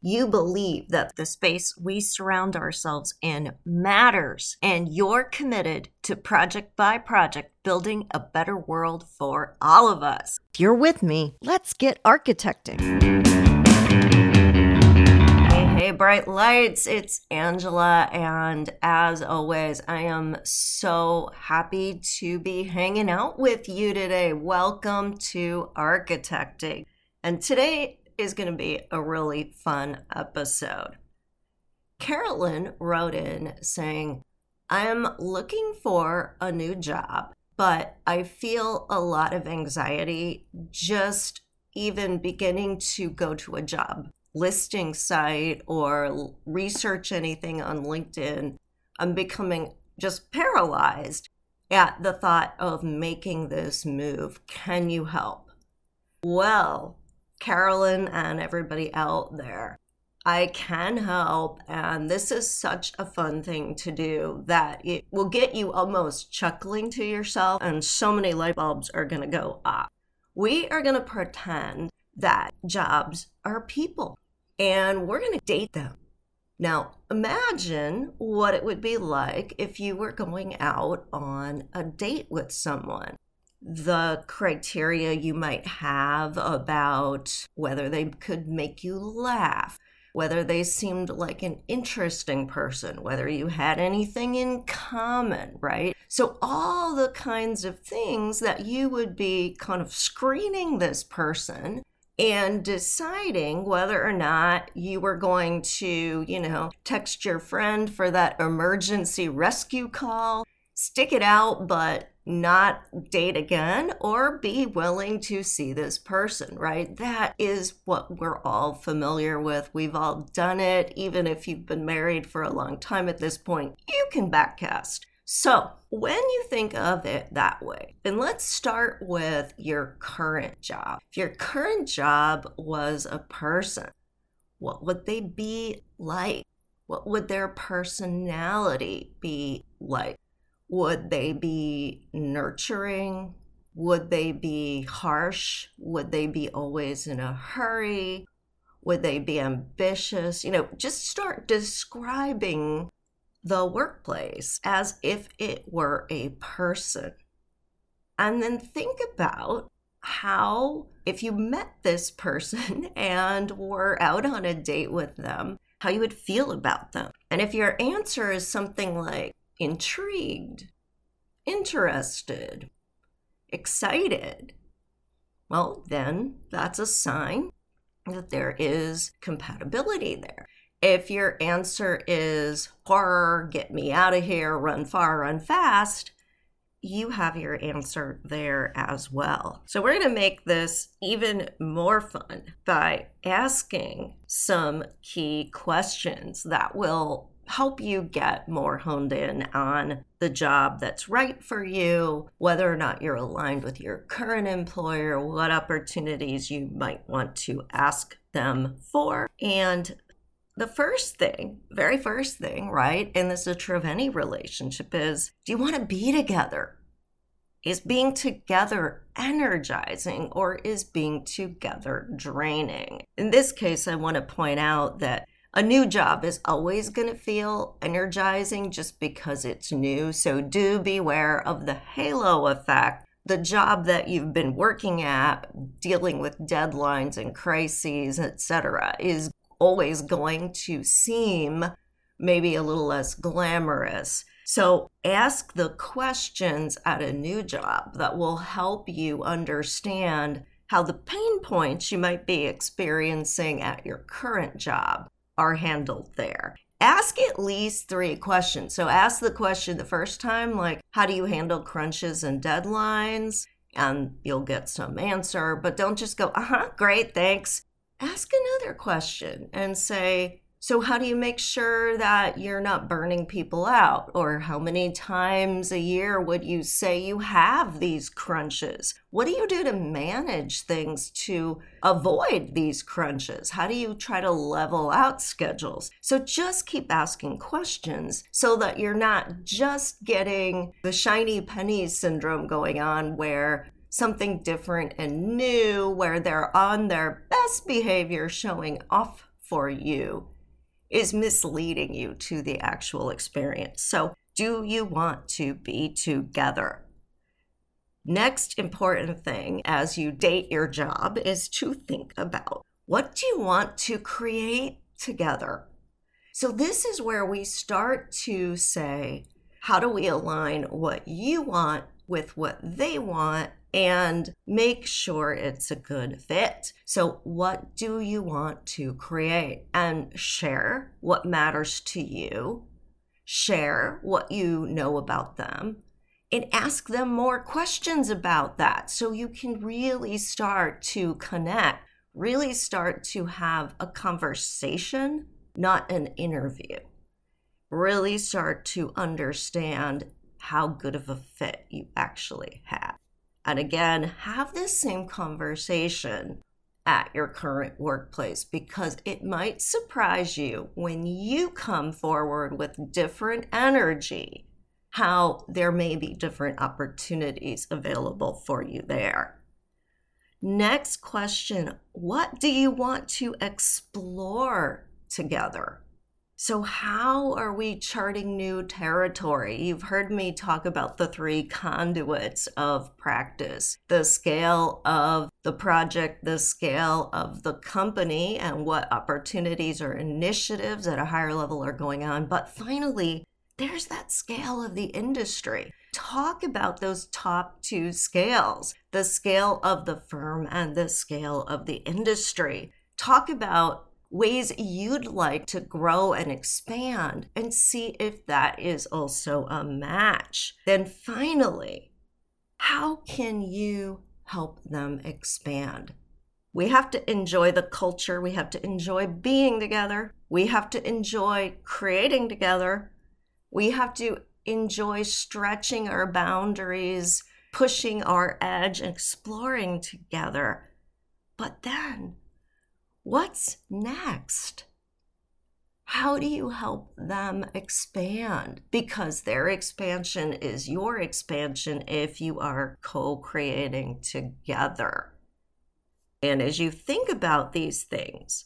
you believe that the space we surround ourselves in matters and you're committed to project by project building a better world for all of us. If you're with me, let's get architecting. Hey, hey, bright lights, it's Angela, and as always, I am so happy to be hanging out with you today. Welcome to Architecting. And today is going to be a really fun episode. Carolyn wrote in saying, I'm looking for a new job, but I feel a lot of anxiety just even beginning to go to a job listing site or research anything on LinkedIn. I'm becoming just paralyzed at the thought of making this move. Can you help? Well, Carolyn and everybody out there. I can help, and this is such a fun thing to do that it will get you almost chuckling to yourself, and so many light bulbs are going to go off. We are going to pretend that jobs are people, and we're going to date them. Now, imagine what it would be like if you were going out on a date with someone the criteria you might have about whether they could make you laugh, whether they seemed like an interesting person, whether you had anything in common, right? So, all the kinds of things that you would be kind of screening this person and deciding whether or not you were going to, you know, text your friend for that emergency rescue call, stick it out, but not date again or be willing to see this person, right? That is what we're all familiar with. We've all done it. Even if you've been married for a long time at this point, you can backcast. So, when you think of it that way, and let's start with your current job. If your current job was a person, what would they be like? What would their personality be like? Would they be nurturing? Would they be harsh? Would they be always in a hurry? Would they be ambitious? You know, just start describing the workplace as if it were a person. And then think about how, if you met this person and were out on a date with them, how you would feel about them. And if your answer is something like, intrigued, interested, excited, well, then that's a sign that there is compatibility there. If your answer is horror, get me out of here, run far, run fast, you have your answer there as well. So, we're going to make this even more fun by asking some key questions that will help you get more honed in on the job that's right for you, whether or not you're aligned with your current employer, what opportunities you might want to ask them for. And the first thing, very first thing, right, and this is true of any relationship, is do you want to be together? Is being together energizing or is being together draining? In this case, I want to point out that a new job is always going to feel energizing just because it's new. So do beware of the halo effect. The job that you've been working at, dealing with deadlines and crises, etc., is always going to seem maybe a little less glamorous. So ask the questions at a new job that will help you understand how the pain points you might be experiencing at your current job are handled there. Ask at least three questions. So ask the question the first time, like, how do you handle crunches and deadlines? And you'll get some answer, but don't just go, uh huh, great, thanks. Ask another question and say, So, how do you make sure that you're not burning people out? Or how many times a year would you say you have these crunches? What do you do to manage things to avoid these crunches? How do you try to level out schedules? So, just keep asking questions so that you're not just getting the shiny pennies syndrome going on where something different and new, where they're on their best behavior showing off for you is misleading you to the actual experience. So, do you want to be together? Next important thing as you date your job is to think about what do you want to create together? So, this is where we start to say, how do we align what you want with what they want and make sure it's a good fit. So, what do you want to create? And share what matters to you, share what you know about them, and ask them more questions about that so you can really start to connect, really start to have a conversation, not an interview. Really start to understand how good of a fit you actually have. And again, have this same conversation at your current workplace because it might surprise you when you come forward with different energy how there may be different opportunities available for you there. Next question What do you want to explore together? So, how are we charting new territory? You've heard me talk about the three conduits of practice the scale of the project, the scale of the company, and what opportunities or initiatives at a higher level are going on. But finally, there's that scale of the industry. Talk about those top two scales the scale of the firm and the scale of the industry. Talk about ways you'd like to grow and expand and see if that is also a match. Then finally, how can you help them expand? We have to enjoy the culture. We have to enjoy being together. We have to enjoy creating together. We have to enjoy stretching our boundaries, pushing our edge, exploring together. But then What's next? How do you help them expand? Because their expansion is your expansion if you are co creating together. And as you think about these things,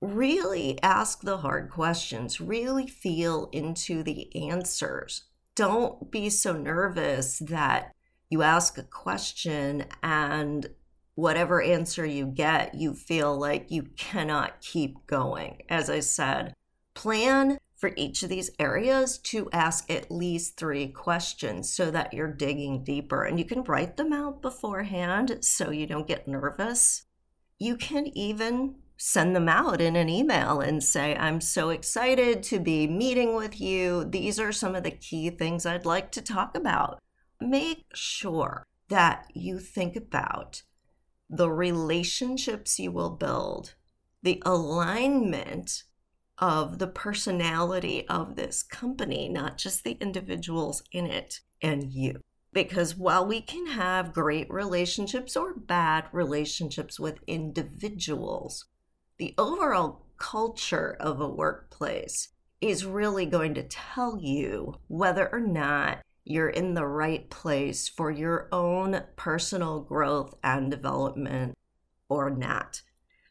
really ask the hard questions, really feel into the answers. Don't be so nervous that you ask a question and whatever answer you get, you feel like you cannot keep going. As I said, plan for each of these areas to ask at least three questions so that you're digging deeper. And you can write them out beforehand so you don't get nervous. You can even send them out in an email and say, I'm so excited to be meeting with you. These are some of the key things I'd like to talk about. Make sure that you think about the relationships you will build, the alignment of the personality of this company, not just the individuals in it and you. Because while we can have great relationships or bad relationships with individuals, the overall culture of a workplace is really going to tell you whether or not you're in the right place for your own personal growth and development or not.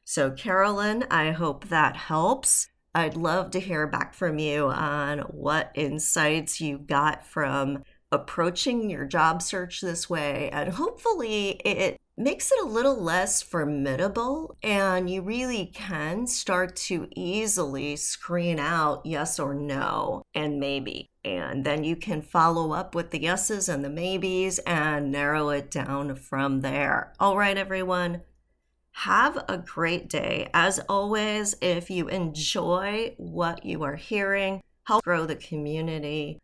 So, Carolyn, I hope that helps. I'd love to hear back from you on what insights you got from approaching your job search this way. And hopefully, it makes it a little less formidable and you really can start to easily screen out yes or no and maybe. And then you can follow up with the yeses and the maybes and narrow it down from there. All right, everyone. Have a great day. As always, if you enjoy what you are hearing, help grow the community,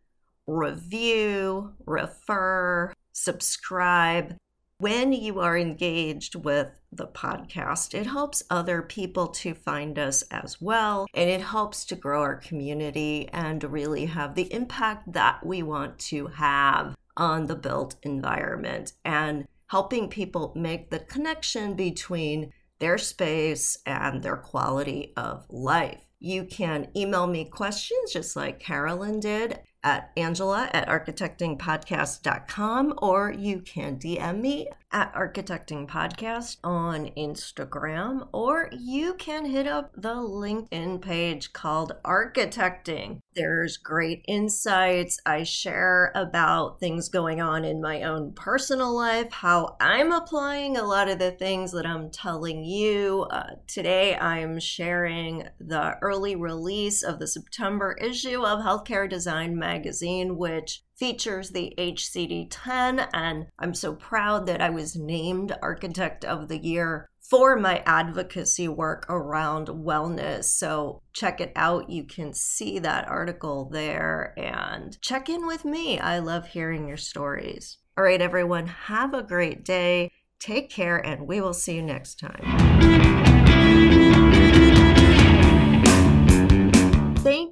review, refer, subscribe When you are engaged with the podcast, it helps other people to find us as well. And it helps to grow our community and really have the impact that we want to have on the built environment and helping people make the connection between their space and their quality of life. You can email me questions just like Carolyn did at angela at architectingpodcast.com or you can DM me at Architecting Podcast on Instagram, or you can hit up the LinkedIn page called Architecting. There's great insights. I share about things going on in my own personal life, how I'm applying a lot of the things that I'm telling you. Uh, today, I'm sharing the early release of the September issue of Healthcare Design Magazine, which features the HCD 10, and I'm so proud that I was named Architect of the Year for my advocacy work around wellness. So check it out. You can see that article there and check in with me. I love hearing your stories. All right, everyone, have a great day. Take care, and we will see you next time.